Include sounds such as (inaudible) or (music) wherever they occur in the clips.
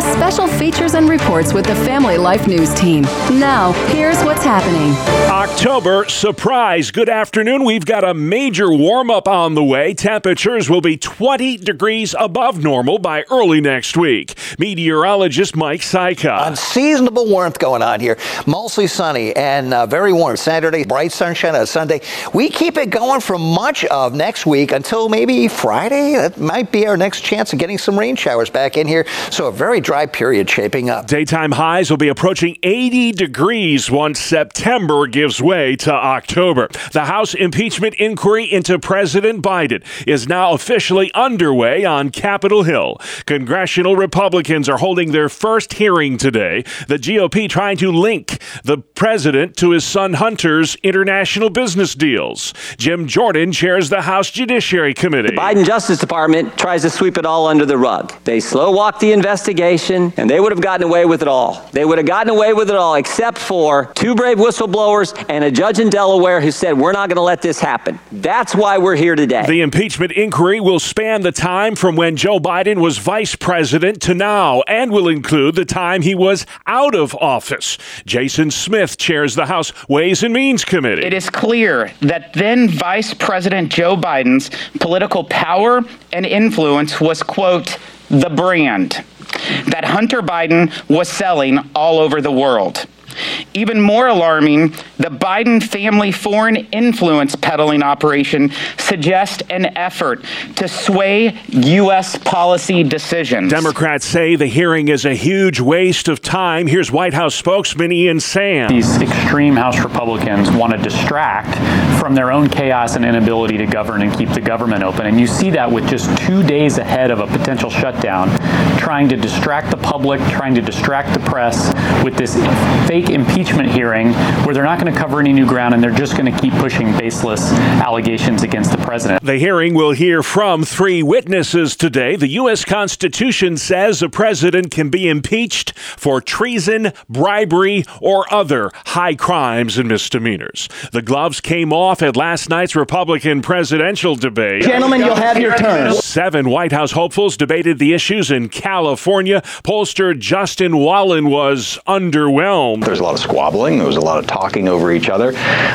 plus special features and reports with the Family Life News team. Now, here's what's happening. October surprise. Good afternoon. We've got a major warm up on the way. Temperatures will be 20 degrees above normal by early next week. Meteorologist Mike Syka. Unseasonable warmth going on here. Mostly sunny and uh, very warm. Saturday, bright sunshine on Sunday. We keep it going for much of next week until maybe Friday. That might be our next chance of getting some rain showers back in here. So a very dry period shaping up. Daytime highs will be approaching 80 degrees once September gives way to October. The House impeachment inquiry into President Biden is now officially underway on Capitol Hill. Congressional Republicans are holding their first hearing today. The GOP trying to link the president to his son Hunter's international business deals. Jim Jordan chairs the House Judiciary Committee. The Biden Justice Department tries to sweep it all under the rug. They slow walk the investigation, and they would have gotten away with it all. They would have gotten away with it all, except for two brave whistleblowers and a judge in Delaware who said, We're not going to let this happen. That's why we're here today. The impeachment inquiry will span the time from when Joe Biden was vice president to now and will include the time he was out of office. Jason Smith chairs the House Ways and Means Committee. It is clear that then Vice President Joe Biden's political power and influence was, quote, the brand that Hunter Biden was selling all over the world. Even more alarming, the Biden family foreign influence peddling operation suggests an effort to sway U.S. policy decisions. Democrats say the hearing is a huge waste of time. Here's White House spokesman Ian Sams. These extreme House Republicans want to distract from their own chaos and inability to govern and keep the government open. And you see that with just two days ahead of a potential shutdown, trying to distract the public, trying to distract the press with this fake impeachment hearing where they're not going to cover any new ground and they're just going to keep pushing baseless allegations against the president. The hearing will hear from three witnesses today. The U.S. Constitution says a president can be impeached for treason, bribery, or other high crimes and misdemeanors. The gloves came off at last night's Republican presidential debate. Gentlemen, you'll have your turn. Seven White House hopefuls debated the issues in California. Pollster Justin Wallin was underwhelmed. There's a lot of squabbling, there was a lot of talking over each other.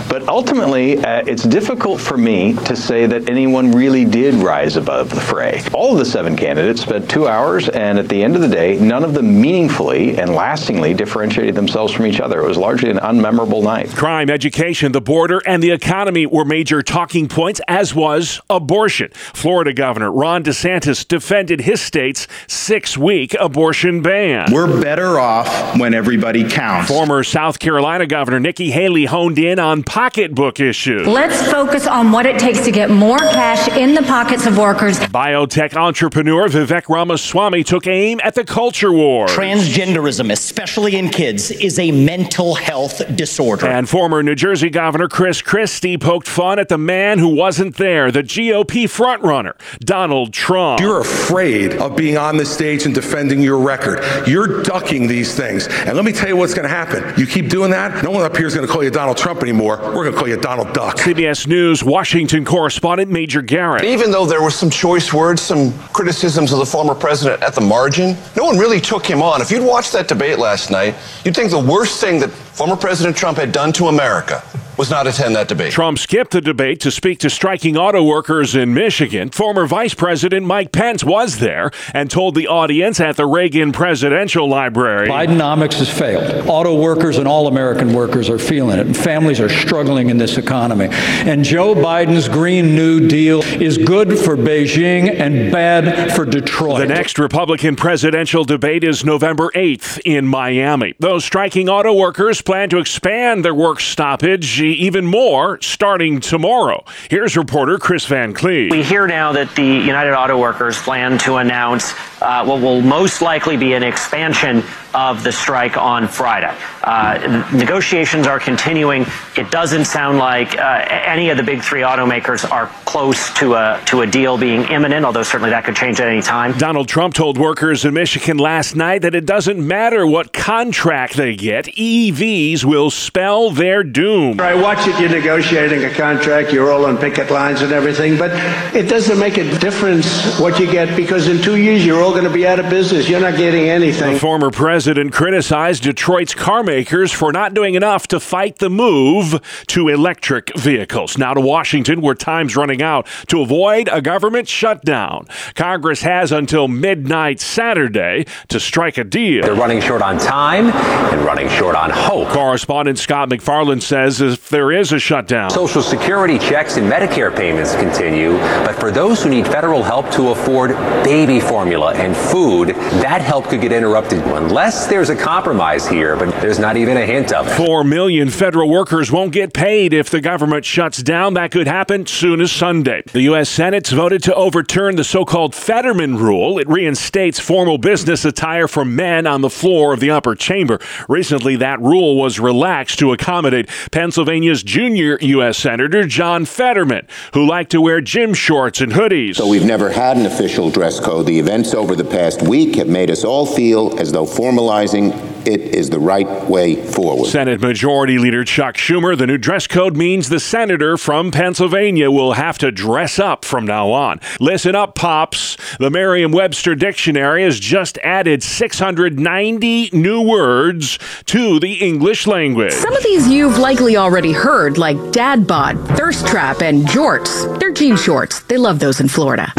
But ultimately, uh, it's difficult for me to say that anyone really did rise above the fray. All of the seven candidates spent two hours, and at the end of the day, none of them meaningfully and lastingly differentiated themselves from each other. It was largely an unmemorable night. Crime, education, the border, and the economy were major talking points, as was abortion. Florida Governor Ron DeSantis defended his state's six week abortion ban. We're better off when everybody counts. Former South Carolina Governor Nikki Haley honed in on pocketbook issues. Let's focus on what it takes to get more cash in the pockets of workers. Biotech entrepreneur Vivek Ramaswamy took aim at the culture war. Transgenderism, especially in kids, is a mental health disorder. And former New Jersey Governor Chris Christie poked fun at the man who wasn't there, the GOP frontrunner, Donald Trump. You're afraid of being on the stage and defending your record. You're ducking these things. And let me tell you what's going to happen. You keep doing that, no one up here is going to call you Donald Trump anymore. We're going to call you Donald Duck. CBS News Washington correspondent Major Garrett. Even though there were some choice words, some criticisms of the former president at the margin, no one really took him on. If you'd watched that debate last night, you'd think the worst thing that former President Trump had done to America was not attend that debate. Trump skipped the debate to speak to striking auto workers in Michigan. Former Vice President Mike Pence was there and told the audience at the Reagan Presidential Library Bidenomics has failed. Auto workers and all American workers are feeling it, and families are struggling in this economy. And Joe Biden's Green New Deal is good for Beijing and bad for Detroit. The next Republican presidential debate is November 8th in Miami. Those striking auto workers plan to expand their work stoppage even more starting tomorrow. Here's reporter Chris Van Cleave. We hear now that the United Auto Workers plan to announce uh, what will most likely be an expansion of the strike on Friday. Uh, negotiations are continuing. It doesn't sound like uh, any of the big three automakers are close to a to a deal being imminent, although certainly that could change at any time. Donald Trump told workers in Michigan last night that it doesn't matter what contract they get, EVs will spell their doom. I watch it, you're negotiating a contract, you're all on picket lines and everything, but it doesn't make a difference what you get because in two years you're all going to be out of business. You're not getting anything. The former president criticized Detroit's carmakers for not doing enough to fight the move to electric vehicles. Now to Washington, where time's running out to avoid a government shutdown. Congress has until midnight Saturday to strike a deal. They're running short on time and running short on hope. Correspondent Scott MacFarlane says if there is a shutdown, Social Security checks and Medicare payments continue, but for those who need federal help to afford baby formula and food, that help could get interrupted unless there's a compromise here, but there's not even a hint of it. Four million federal workers won't get paid if the government shuts down. That could happen soon as Sunday. The U.S. Senate's voted to overturn the so called Fetterman rule. It reinstates formal business attire for men on the floor of the upper chamber. Recently, that rule was relaxed to accommodate Pennsylvania's junior U.S. Senator John Fetterman, who liked to wear gym shorts and hoodies. So we've never had an official dress code. The events over the past week have made us all feel as though formalizing it is the right way forward. Senate Majority Leader Chuck Schumer, the new dress code means the senator from Pennsylvania will have to dress up from now on. Listen up, Pops. The Merriam Webster Dictionary has just added 690 new words to the English language. Some of these you've likely already heard, like dad bod, thirst trap, and jorts. They're jean shorts. They love those in Florida.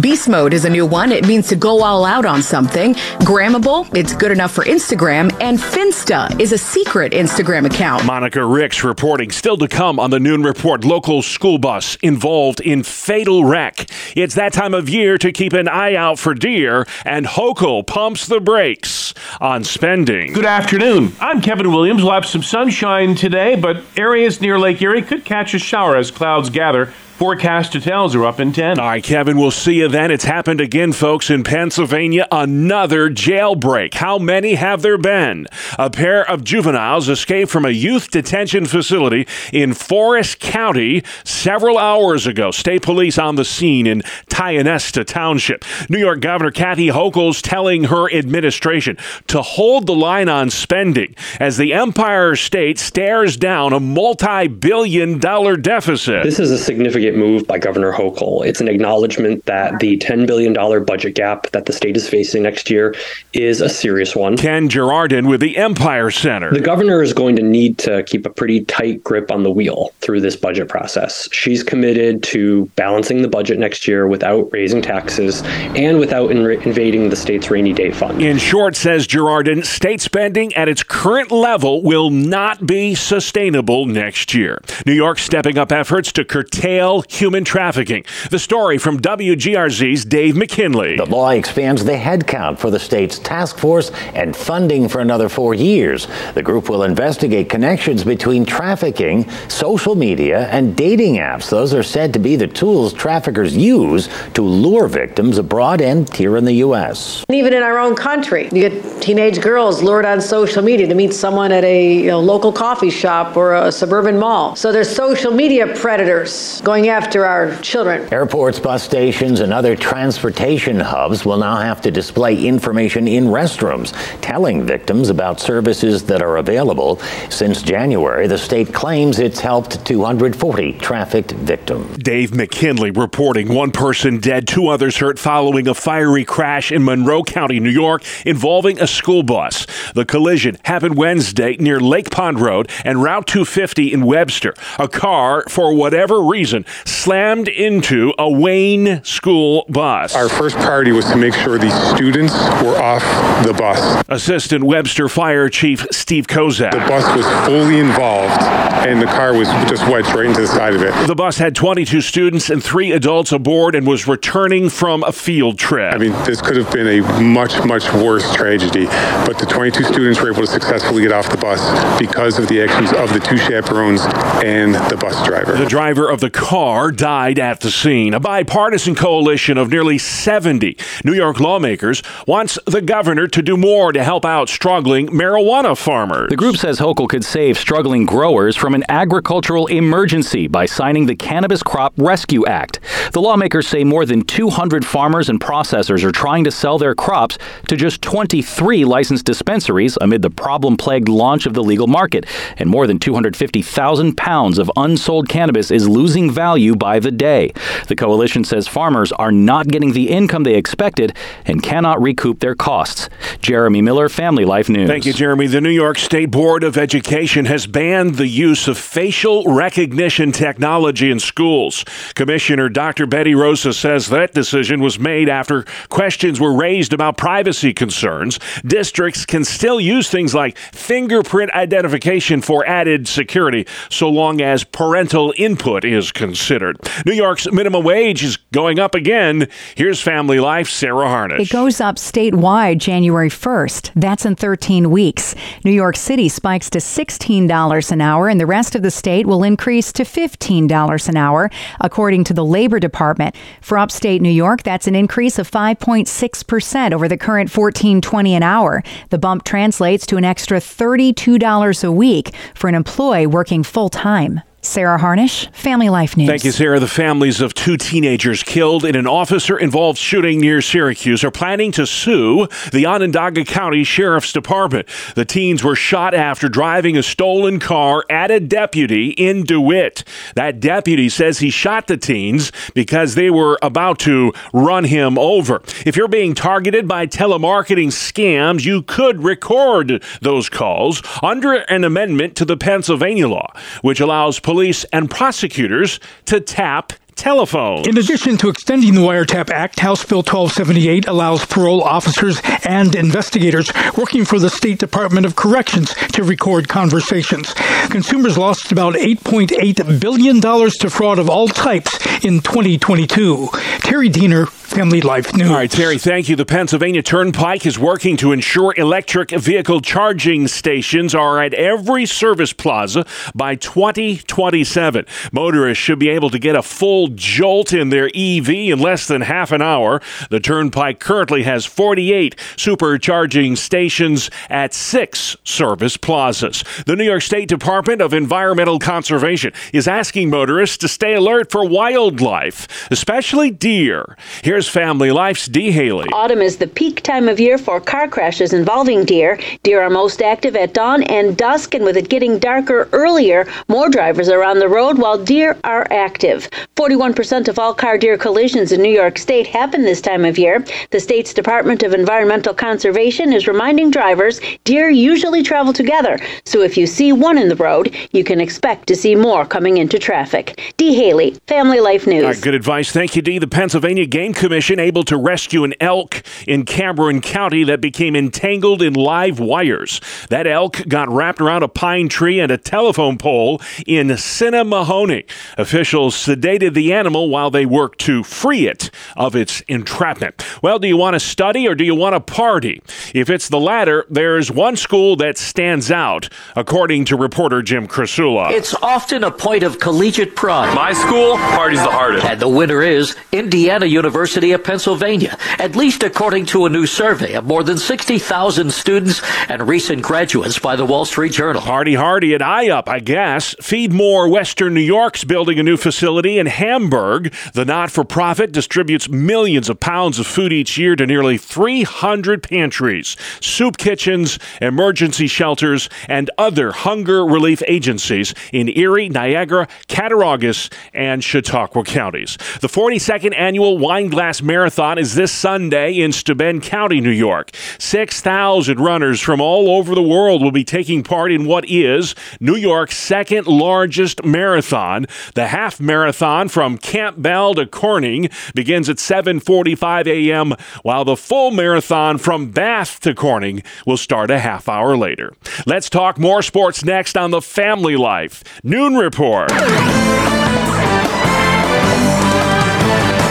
Beast mode is a new one. It means to go all out on something. Grammable, it's good enough for Instagram. And Finsta is a secret Instagram account. Monica Ricks reporting still to come on the noon report. Local school bus involved in fatal wreck. It's that time of year to keep an eye out for deer, and Hochul pumps the brakes on spending. Good afternoon. I'm Kevin Williams. We'll have some sunshine today, but areas near Lake Erie could catch a shower as clouds gather. Forecast details are up in 10. All right, Kevin, we'll see you then. It's happened again, folks, in Pennsylvania. Another jailbreak. How many have there been? A pair of juveniles escaped from a youth detention facility in Forest County several hours ago. State police on the scene in Tionesta Township. New York Governor Kathy Hochul's telling her administration to hold the line on spending as the Empire State stares down a multi billion dollar deficit. This is a significant move by Governor Hochul. It's an acknowledgement that the $10 billion budget gap that the state is facing next year is a serious one. Ken Girardin with the Empire Center. The governor is going to need to keep a pretty tight grip on the wheel through this budget process. She's committed to balancing the budget next year without raising taxes and without in- invading the state's rainy day fund. In short, says Girardin, state spending at its current level will not be sustainable next year. New York stepping up efforts to curtail human trafficking. The story from WGRZ's Dave McKinley. The law expands the headcount for the state's task force and funding for another four years. The group will investigate connections between trafficking, social media, and dating apps. Those are said to be the tools traffickers use to lure victims abroad and here in the U.S. Even in our own country, you get teenage girls lured on social media to meet someone at a you know, local coffee shop or a suburban mall. So there's social media predators going after our children. Airports, bus stations, and other transportation hubs will now have to display information in restrooms telling victims about services that are available. Since January, the state claims it's helped 240 trafficked victims. Dave McKinley reporting one person dead, two others hurt following a fiery crash in Monroe County, New York, involving a school bus. The collision happened Wednesday near Lake Pond Road and Route 250 in Webster. A car, for whatever reason, slammed into a Wayne school bus. Our first priority was to make sure the students were off the bus. Assistant Webster Fire Chief Steve Kozak. The bus was fully involved, and the car was just wedged right into the side of it. The bus had 22 students and three adults aboard and was returning from a field trip. I mean, this could have been a much, much worse tragedy, but the 22 students were able to successfully get off the bus because of the actions of the two chaperones and the bus driver. The driver of the car car died at the scene. A bipartisan coalition of nearly 70 New York lawmakers wants the governor to do more to help out struggling marijuana farmers. The group says Hochul could save struggling growers from an agricultural emergency by signing the Cannabis Crop Rescue Act. The lawmakers say more than 200 farmers and processors are trying to sell their crops to just 23 licensed dispensaries amid the problem plagued launch of the legal market, and more than 250,000 pounds of unsold cannabis is losing value by the day. The coalition says farmers are not getting the income they expected and cannot recoup their costs. Jeremy Miller, Family Life News. Thank you, Jeremy. The New York State Board of Education has banned the use of facial recognition technology in schools. Commissioner Dr. Betty Rosa says that decision was made after questions were raised about privacy concerns. Districts can still use things like fingerprint identification for added security, so long as parental input is considered. New York's minimum wage is going up again. Here's Family Life, Sarah Harnish. It goes up statewide January 1st. That's in 13 weeks. New York City spikes to $16 an hour, and the rest of the state will increase to $15 an hour, according to the Labor Department. For upstate New York, that's an increase of 5.6% over the current $14.20 an hour. The bump translates to an extra $32 a week for an employee working full time. Sarah Harnish, Family Life News. Thank you, Sarah. The families of two teenagers killed in an officer involved shooting near Syracuse are planning to sue the Onondaga County Sheriff's Department. The teens were shot after driving a stolen car at a deputy in DeWitt. That deputy says he shot the teens because they were about to run him over. If you're being targeted by telemarketing scams, you could record those calls under an amendment to the Pennsylvania law, which allows police and prosecutors to tap telephones. In addition to extending the Wiretap Act, House Bill 1278 allows parole officers and investigators working for the State Department of Corrections to record conversations. Consumers lost about $8.8 billion to fraud of all types in 2022. Terry Diener, Family Life News. All right, Terry, thank you. The Pennsylvania Turnpike is working to ensure electric vehicle charging stations are at every service plaza by 2027. Motorists should be able to get a full jolt in their EV in less than half an hour. The Turnpike currently has 48 supercharging stations at six service plazas. The New York State Department of Environmental Conservation is asking motorists to stay alert for wildlife, especially deer. Here's Family Life's Dee Haley. Autumn is the peak time of year for car crashes involving deer. Deer are most active at dawn and dusk, and with it getting darker earlier, more drivers are on the road while deer are active. 41% of all car deer collisions in New York State happen this time of year. The state's Department of Environmental Conservation is reminding drivers deer usually travel together, so if you see one in the road, you can expect to see more coming into traffic. Dee Haley, Family Life News. Right, good advice. Thank you, Dee. The Pennsylvania Game Commission able to rescue an elk in Cameron County that became entangled in live wires. That elk got wrapped around a pine tree and a telephone pole in Sinnemahoning. Officials sedated the animal while they work to free it of its entrapment. Well, do you want to study or do you want to party? If it's the latter, there's one school that stands out, according to reporter Jim Krasula. It's often a point of collegiate pride. My school parties the hardest. And the winner is Indiana University of Pennsylvania, at least according to a new survey of more than 60,000 students and recent graduates by the Wall Street Journal. Party hardy at IUP, I guess. Feed More Western New York's building a new facility in Hamburg. The not for profit distributes millions of pounds of food each year to nearly 300 pantries, soup kitchens, emergency shelters, and other hunger relief agencies in Erie, Niagara, Cattaraugus, and Chautauqua counties. The 42nd annual Wineglass Marathon is this Sunday in Steuben County, New York. 6,000 runners from all over the world will be taking part in what is New York's second largest marathon. The half marathon from Campbell to Corning begins at 7:45 a.m., while the full marathon from Bath to Corning will start a half hour later. Let's talk more sports next on the Family Life Noon Report.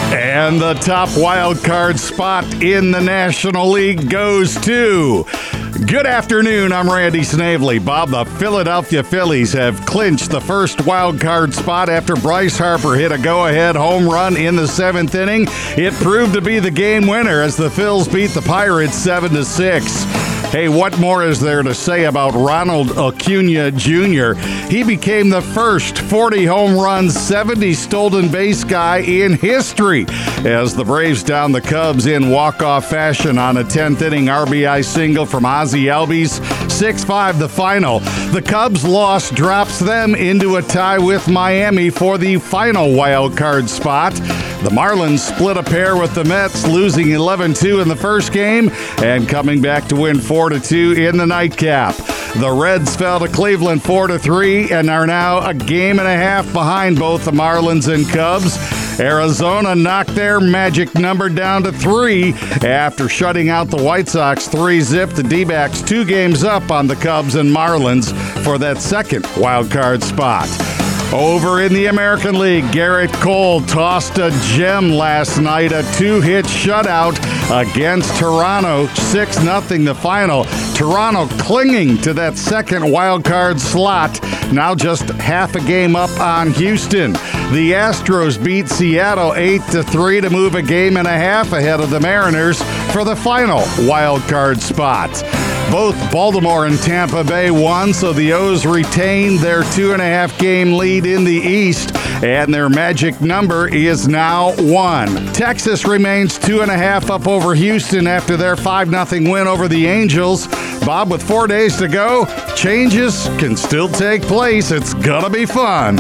And the top wild card spot in the National League goes to Good afternoon. I'm Randy Snavely. Bob, the Philadelphia Phillies have clinched the first wild card spot after Bryce Harper hit a go ahead home run in the seventh inning. It proved to be the game winner as the Phils beat the Pirates 7 to 6. Hey, what more is there to say about Ronald Acuna Jr.? He became the first 40 home run, 70 stolen base guy in history as the Braves down the Cubs in walk-off fashion on a 10th inning RBI single from Ozzie Albies. 6-5 the final. The Cubs loss drops them into a tie with Miami for the final wild card spot. The Marlins split a pair with the Mets, losing 11-2 in the first game and coming back to win 4-2 in the nightcap. The Reds fell to Cleveland 4 3 and are now a game and a half behind both the Marlins and Cubs. Arizona knocked their magic number down to three after shutting out the White Sox three zip. The D backs two games up on the Cubs and Marlins for that second wild card spot. Over in the American League, Gerrit Cole tossed a gem last night, a two hit shutout against Toronto, 6 0 the final. Toronto clinging to that second wild card slot, now just half a game up on Houston. The Astros beat Seattle 8 to 3 to move a game and a half ahead of the Mariners for the final wild card spot. Both Baltimore and Tampa Bay won, so the O's retained their two and a half game lead in the East, and their magic number is now one. Texas remains two and a half up over Houston after their 5 0 win over the Angels. Bob, with four days to go, changes can still take place. It's gonna be fun.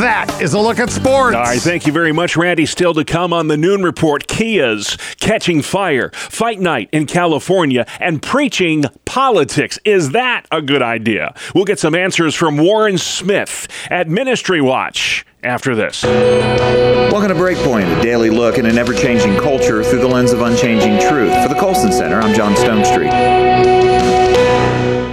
That is a look at sports. All right, thank you very much, Randy. Still to come on the noon report Kia's catching fire, fight night in California, and preaching politics. Is that a good idea? We'll get some answers from Warren Smith at Ministry Watch after this. Welcome to Breakpoint, a daily look at an ever changing culture through the lens of unchanging truth. For the Colson Center, I'm John Stonestreet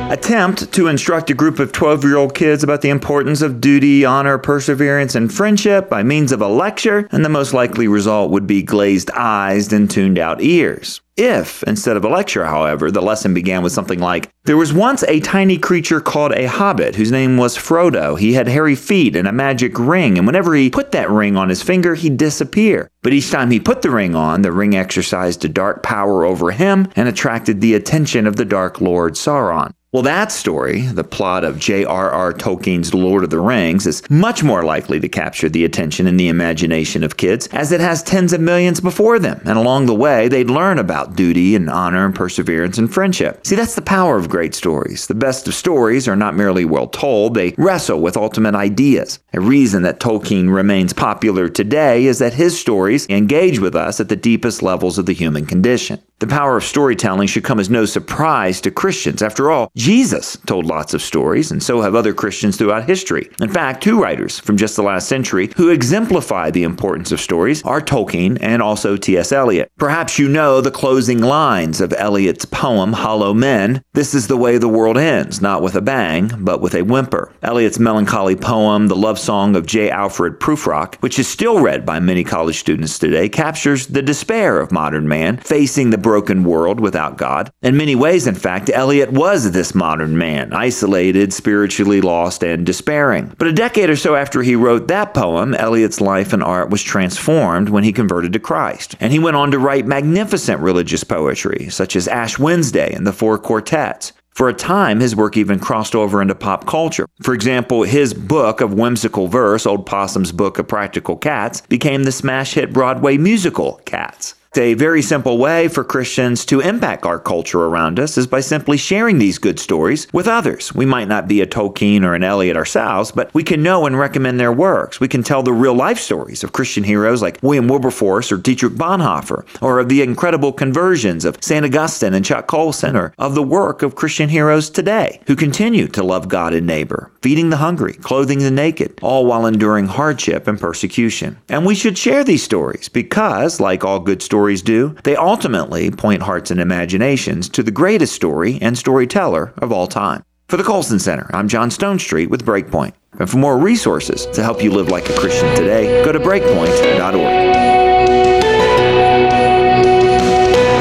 attempt to instruct a group of 12 year old kids about the importance of duty, honor, perseverance, and friendship by means of a lecture, and the most likely result would be glazed eyes and tuned out ears. If, instead of a lecture, however, the lesson began with something like, There was once a tiny creature called a hobbit whose name was Frodo. He had hairy feet and a magic ring, and whenever he put that ring on his finger, he'd disappear. But each time he put the ring on, the ring exercised a dark power over him and attracted the attention of the Dark Lord Sauron. Well, that story, the plot of J.R.R. Tolkien's Lord of the Rings, is much more likely to capture the attention and the imagination of kids, as it has tens of millions before them. And along the way, they'd learn about duty and honor and perseverance and friendship. See, that's the power of great stories. The best of stories are not merely well told, they wrestle with ultimate ideas. A reason that Tolkien remains popular today is that his stories engage with us at the deepest levels of the human condition. The power of storytelling should come as no surprise to Christians. After all, Jesus told lots of stories, and so have other Christians throughout history. In fact, two writers from just the last century who exemplify the importance of stories are Tolkien and also T.S. Eliot. Perhaps you know the closing lines of Eliot's poem, Hollow Men. This is the way the world ends, not with a bang, but with a whimper. Eliot's melancholy poem, The Love Song of J. Alfred Prufrock, which is still read by many college students today, captures the despair of modern man facing the broken world without God. In many ways, in fact, Eliot was this modern man, isolated, spiritually lost, and despairing. But a decade or so after he wrote that poem, Eliot's life and art was transformed when he converted to Christ. And he went on to write magnificent religious poetry, such as Ash Wednesday and the Four Quartets. For a time, his work even crossed over into pop culture. For example, his book of whimsical verse, Old Possum's Book of Practical Cats, became the smash hit Broadway musical Cats. A very simple way for Christians to impact our culture around us is by simply sharing these good stories with others. We might not be a Tolkien or an Eliot ourselves, but we can know and recommend their works. We can tell the real life stories of Christian heroes like William Wilberforce or Dietrich Bonhoeffer, or of the incredible conversions of St. Augustine and Chuck Colson, or of the work of Christian heroes today who continue to love God and neighbor, feeding the hungry, clothing the naked, all while enduring hardship and persecution. And we should share these stories because, like all good stories, stories do, they ultimately point hearts and imaginations to the greatest story and storyteller of all time. For the Colson Center, I'm John Stonestreet with Breakpoint. And for more resources to help you live like a Christian today, go to breakpoint.org.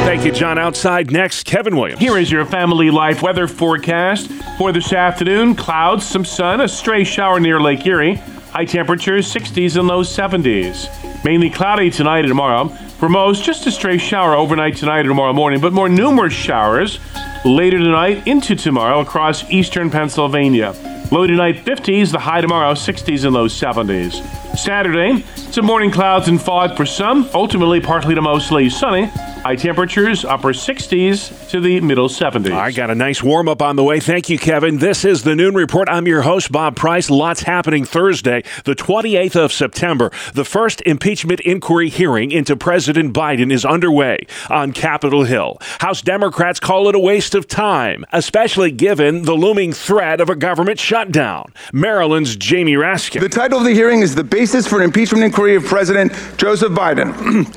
Thank you, John outside next. Kevin Williams. Here is your family life weather forecast for this afternoon. Clouds, some sun, a stray shower near Lake Erie. High temperatures 60s and low 70s. Mainly cloudy tonight and tomorrow. For most, just a stray shower overnight tonight and tomorrow morning, but more numerous showers later tonight into tomorrow across eastern Pennsylvania. Low tonight 50s, the high tomorrow 60s and low 70s. Saturday, some morning clouds and fog for some, ultimately partly to mostly sunny. High temperatures, upper 60s to the middle 70s. I got a nice warm up on the way. Thank you, Kevin. This is the Noon Report. I'm your host, Bob Price. Lots happening Thursday, the 28th of September. The first impeachment inquiry hearing into President Biden is underway on Capitol Hill. House Democrats call it a waste of time, especially given the looming threat of a government shutdown. Maryland's Jamie Raskin. The title of the hearing is The Basis for an Impeachment Inquiry of President Joseph Biden.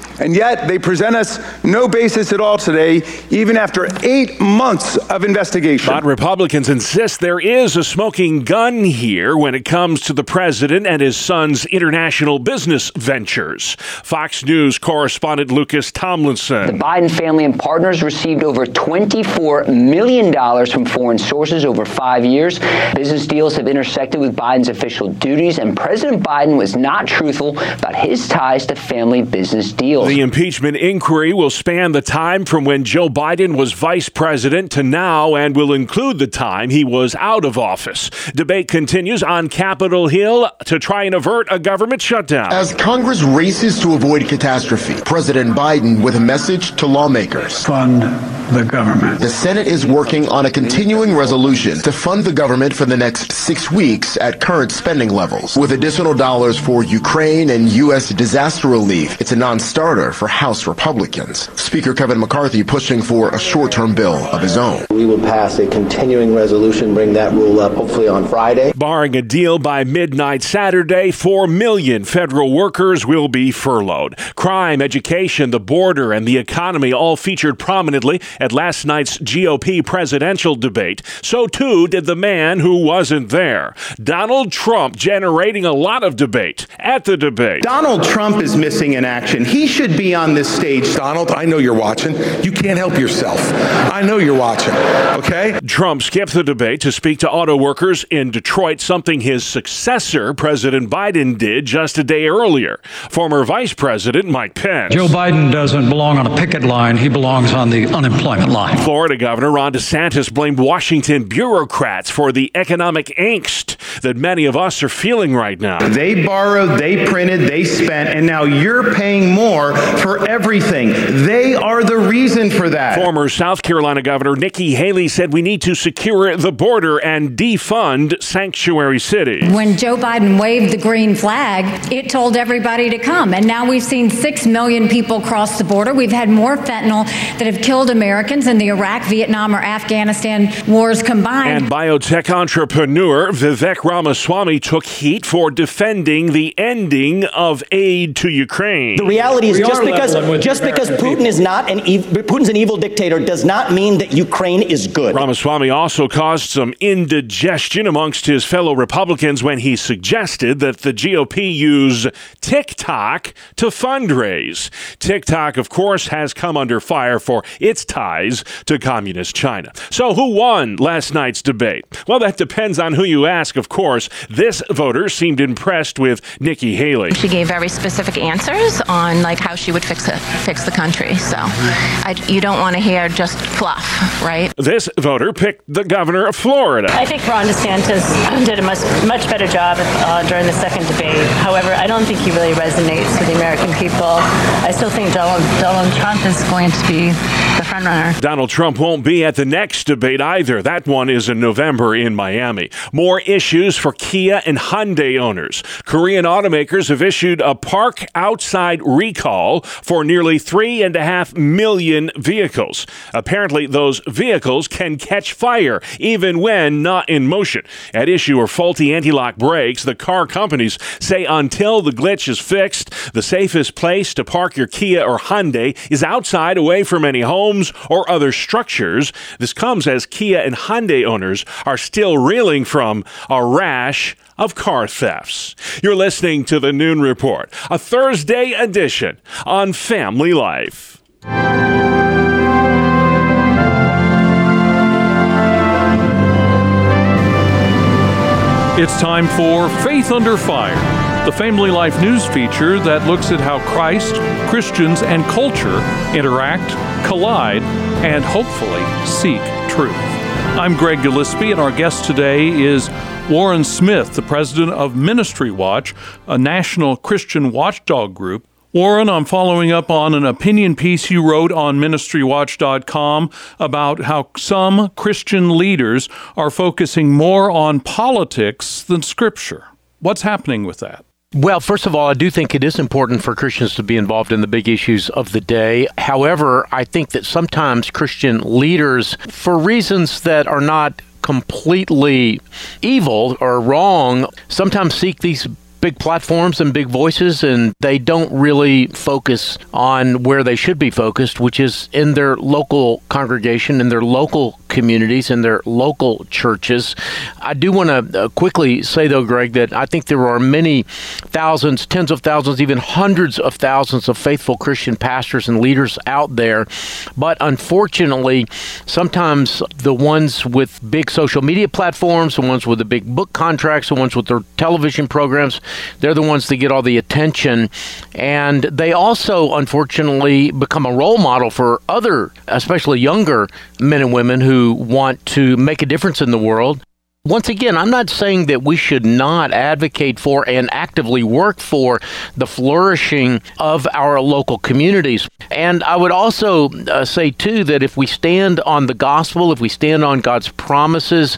(clears throat) and yet, they present us no basis at all today, even after eight months of investigation. But Republicans insist there is a smoking gun here when it comes to the president and his son's international business ventures. Fox News correspondent Lucas Tomlinson. The Biden family and partners received over $24 million from foreign sources over five years. Business deals have intersected with Biden's official duties, and President Biden was not truthful about his ties to family business deals. The impeachment inquiry will span the time from when Joe Biden was vice president to now and will include the time he was out of office. Debate continues on Capitol Hill to try and avert a government shutdown. As Congress races to avoid catastrophe, President Biden with a message to lawmakers fund the government. The Senate is working on a continuing resolution to fund the government for the next six weeks at current spending levels, with additional dollars for Ukraine and U.S. disaster relief. It's a non starter for House Republicans. Speaker Kevin McCarthy pushing for a short term bill of his own. We will pass a continuing resolution, bring that rule up hopefully on Friday. Barring a deal by midnight Saturday, 4 million federal workers will be furloughed. Crime, education, the border, and the economy all featured prominently at last night's GOP presidential debate. So too did the man who wasn't there. Donald Trump generating a lot of debate at the debate. Donald Trump is missing in action. He should be on this stage. Donald, I know you're watching. You can't help yourself. I know you're watching, okay? Trump skipped the debate to speak to auto workers in Detroit, something his successor, President Biden, did just a day earlier. Former Vice President Mike Pence. Joe Biden doesn't belong on a picket line, he belongs on the unemployment line. Florida Governor Ron DeSantis blamed Washington bureaucrats for the economic angst that many of us are feeling right now. They borrowed, they printed, they spent, and now you're paying more for everything. They are the reason for that. Former South Carolina Governor Nikki Haley said we need to secure the border and defund sanctuary cities. When Joe Biden waved the green flag, it told everybody to come. And now we've seen 6 million people cross the border. We've had more fentanyl that have killed Americans in the Iraq, Vietnam, or Afghanistan wars combined. And biotech entrepreneur Vivek Ramaswamy took heat for defending the ending of aid to Ukraine. The reality is just because just because Putin is not an ev- Putin's an evil dictator does not mean that Ukraine is good. Ramaswamy also caused some indigestion amongst his fellow Republicans when he suggested that the GOP use TikTok to fundraise. TikTok, of course, has come under fire for its ties to communist China. So, who won last night's debate? Well, that depends on who you ask, of course. This voter seemed impressed with Nikki Haley. She gave very specific answers on like how she would fix it, fix the country. So, I, you don't want to hear just fluff, right? This voter picked the governor of Florida. I think Ron DeSantis did a much, much better job uh, during the second debate. However, I don't think he really resonates with the American people. I still think Donald, Donald Trump is going to be the frontrunner. Donald Trump won't be at the next debate either. That one is in November in Miami. More issues for Kia and Hyundai owners. Korean automakers have issued a park outside recall for nearly three and a half million vehicles. Apparently, those vehicles can catch fire even when not in motion. At issue are faulty anti lock brakes. The car companies say until the glitch is fixed, the safest place to park your Kia or Hyundai is outside away from any homes or other structures. This comes as Kia and Hyundai owners are still reeling from a rash of car thefts. You're listening to the Noon Report, a Thursday edition on Family Life. It's time for Faith Under Fire, the Family Life news feature that looks at how Christ, Christians, and culture interact collide, and hopefully seek truth. I'm Greg Gillespie, and our guest today is Warren Smith, the president of Ministry Watch, a national Christian watchdog group Warren, I'm following up on an opinion piece you wrote on ministrywatch.com about how some Christian leaders are focusing more on politics than scripture. What's happening with that? Well, first of all, I do think it is important for Christians to be involved in the big issues of the day. However, I think that sometimes Christian leaders, for reasons that are not completely evil or wrong, sometimes seek these big platforms and big voices, and they don't really focus on where they should be focused, which is in their local congregation, in their local communities, and their local churches. I do want to uh, quickly say, though, Greg, that I think there are many thousands, tens of thousands, even hundreds of thousands of faithful Christian pastors and leaders out there. But unfortunately, sometimes the ones with big social media platforms, the ones with the big book contracts, the ones with their television programs, they're the ones that get all the attention. And they also, unfortunately, become a role model for other, especially younger men and women who want to make a difference in the world once again, I'm not saying that we should not advocate for and actively work for the flourishing of our local communities. And I would also uh, say, too, that if we stand on the gospel, if we stand on God's promises,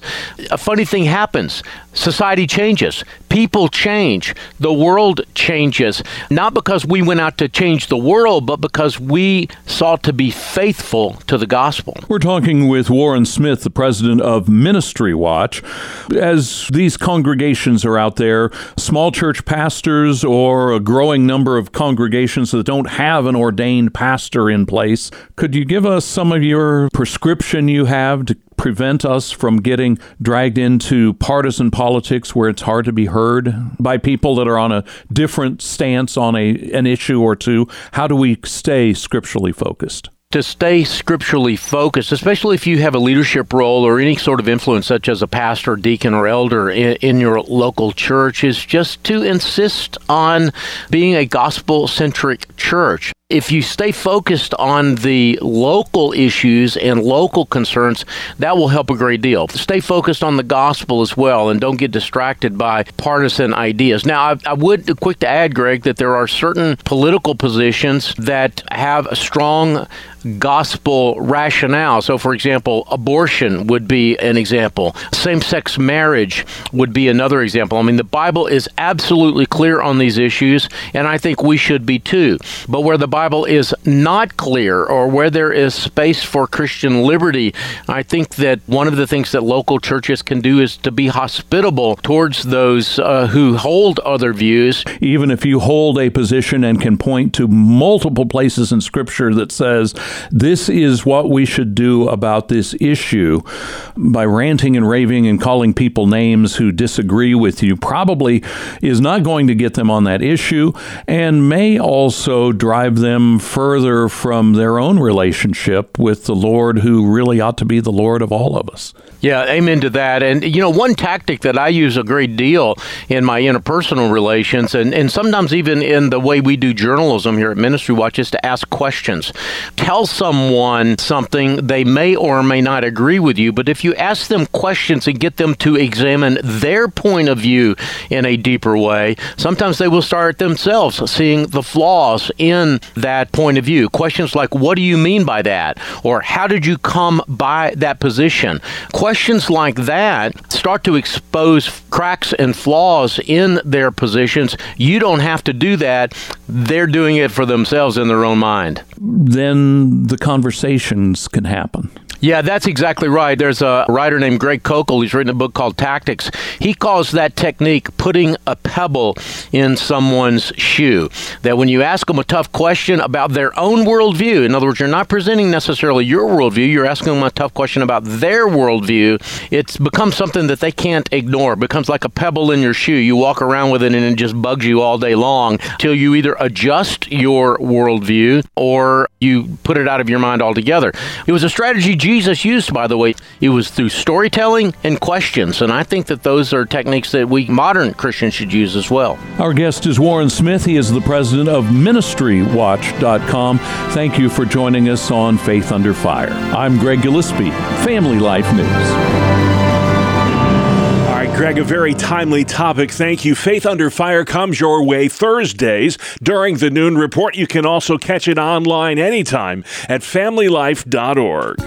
a funny thing happens. Society changes, people change, the world changes, not because we went out to change the world, but because we sought to be faithful to the gospel. We're talking with Warren Smith, the president of Ministry Watch. As these congregations are out there, small church pastors or a growing number of congregations that don't have an ordained pastor in place, could you give us some of your prescription you have to prevent us from getting dragged into partisan politics where it's hard to be heard by people that are on a different stance on a an issue or two? How do we stay scripturally focused? to stay scripturally focused, especially if you have a leadership role or any sort of influence, such as a pastor, deacon, or elder in, in your local church, is just to insist on being a gospel centric church if you stay focused on the local issues and local concerns, that will help a great deal. Stay focused on the gospel as well and don't get distracted by partisan ideas. Now, I, I would quick to add, Greg, that there are certain political positions that have strong gospel rationale. So, for example, abortion would be an example. Same sex marriage would be another example. I mean, the Bible is absolutely clear on these issues, and I think we should be too. But where the Bible is not clear or where there is space for Christian liberty, I think that one of the things that local churches can do is to be hospitable towards those uh, who hold other views. Even if you hold a position and can point to multiple places in Scripture that says, this is what we should do about this issue by ranting and raving and calling people names who disagree with you probably is not going to get them on that issue and may also drive them further from their own relationship with the Lord who really ought to be the Lord of all of us. Yeah, amen to that. And, you know, one tactic that I use a great deal in my interpersonal relations and, and sometimes even in the way we do journalism here at Ministry Watch is to ask questions. Tell someone something, they may or may not agree with you, but if you ask them questions and get them to examine their point of view in a deeper way, sometimes they will start themselves seeing the flaws in that point of view. Questions like, What do you mean by that? Or How did you come by that position? Questions like that start to expose cracks and flaws in their positions. You don't have to do that, they're doing it for themselves in their own mind. Then the conversations can happen. Yeah, that's exactly right. There's a writer named Greg Koukl. He's written a book called Tactics. He calls that technique putting a pebble in someone's shoe. That when you ask them a tough question about their own worldview, in other words, you're not presenting necessarily your worldview, you're asking them a tough question about their worldview, it's becomes something that they can't ignore. It becomes like a pebble in your shoe. You walk around with it and it just bugs you all day long till you either adjust your worldview or you put it out of your mind altogether. It was a strategy Jesus used, by the way. It was through storytelling and questions, and I think that those are techniques that we modern Christians should use as well. Our guest is Warren Smith. He is the president of MinistryWatch.com. Thank you for joining us on Faith Under Fire. I'm Greg Gillespie, Family Life News. Greg, a very timely topic. Thank you. Faith Under Fire comes your way Thursdays during the noon report. You can also catch it online anytime at familylife.org.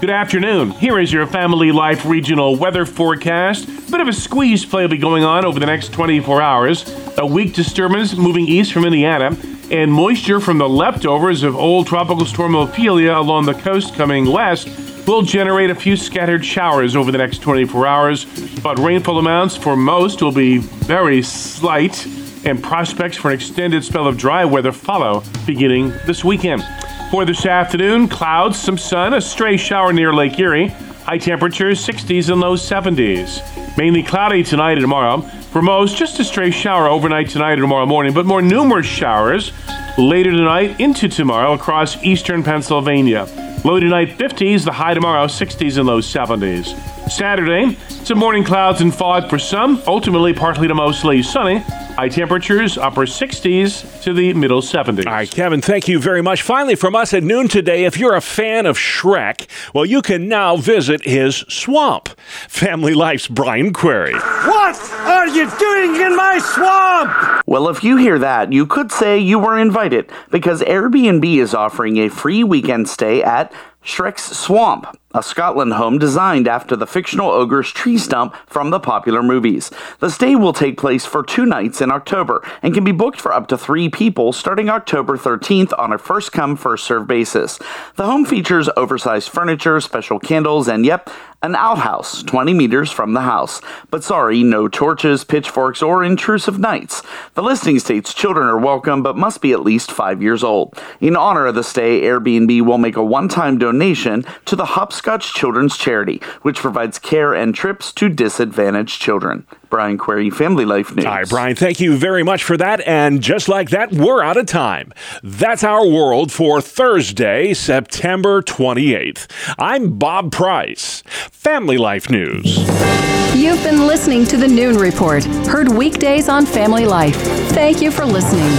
Good afternoon. Here is your Family Life regional weather forecast. Bit of a squeeze play will be going on over the next 24 hours. A weak disturbance moving east from Indiana, and moisture from the leftovers of old tropical storm Ophelia along the coast coming west will generate a few scattered showers over the next 24 hours, but rainfall amounts for most will be very slight, and prospects for an extended spell of dry weather follow beginning this weekend. For this afternoon, clouds, some sun, a stray shower near Lake Erie. High temperatures 60s and low 70s. Mainly cloudy tonight and tomorrow. For most, just a stray shower overnight tonight and tomorrow morning, but more numerous showers later tonight into tomorrow across eastern Pennsylvania. Low tonight 50s, the high tomorrow 60s and low 70s. Saturday, some morning clouds and fog for some, ultimately partly to mostly sunny. High temperatures, upper 60s to the middle 70s. All right, Kevin, thank you very much. Finally, from us at noon today, if you're a fan of Shrek, well, you can now visit his swamp. Family Life's Brian Query. What are you doing in my swamp? Well, if you hear that, you could say you were invited because Airbnb is offering a free weekend stay at Shrek's Swamp, a Scotland home designed after the fictional ogre's tree stump from the popular movies. The stay will take place for two nights in October and can be booked for up to three people starting October 13th on a first come, first served basis. The home features oversized furniture, special candles, and yep, an outhouse 20 meters from the house. But sorry, no torches, pitchforks, or intrusive knights. The listing states children are welcome but must be at least five years old. In honor of the stay, Airbnb will make a one time donation to the Hopscotch Children's Charity, which provides care and trips to disadvantaged children. Brian Query, Family Life News. Right, Brian, thank you very much for that. And just like that, we're out of time. That's our world for Thursday, September 28th. I'm Bob Price, Family Life News. You've been listening to the Noon Report, heard weekdays on Family Life. Thank you for listening.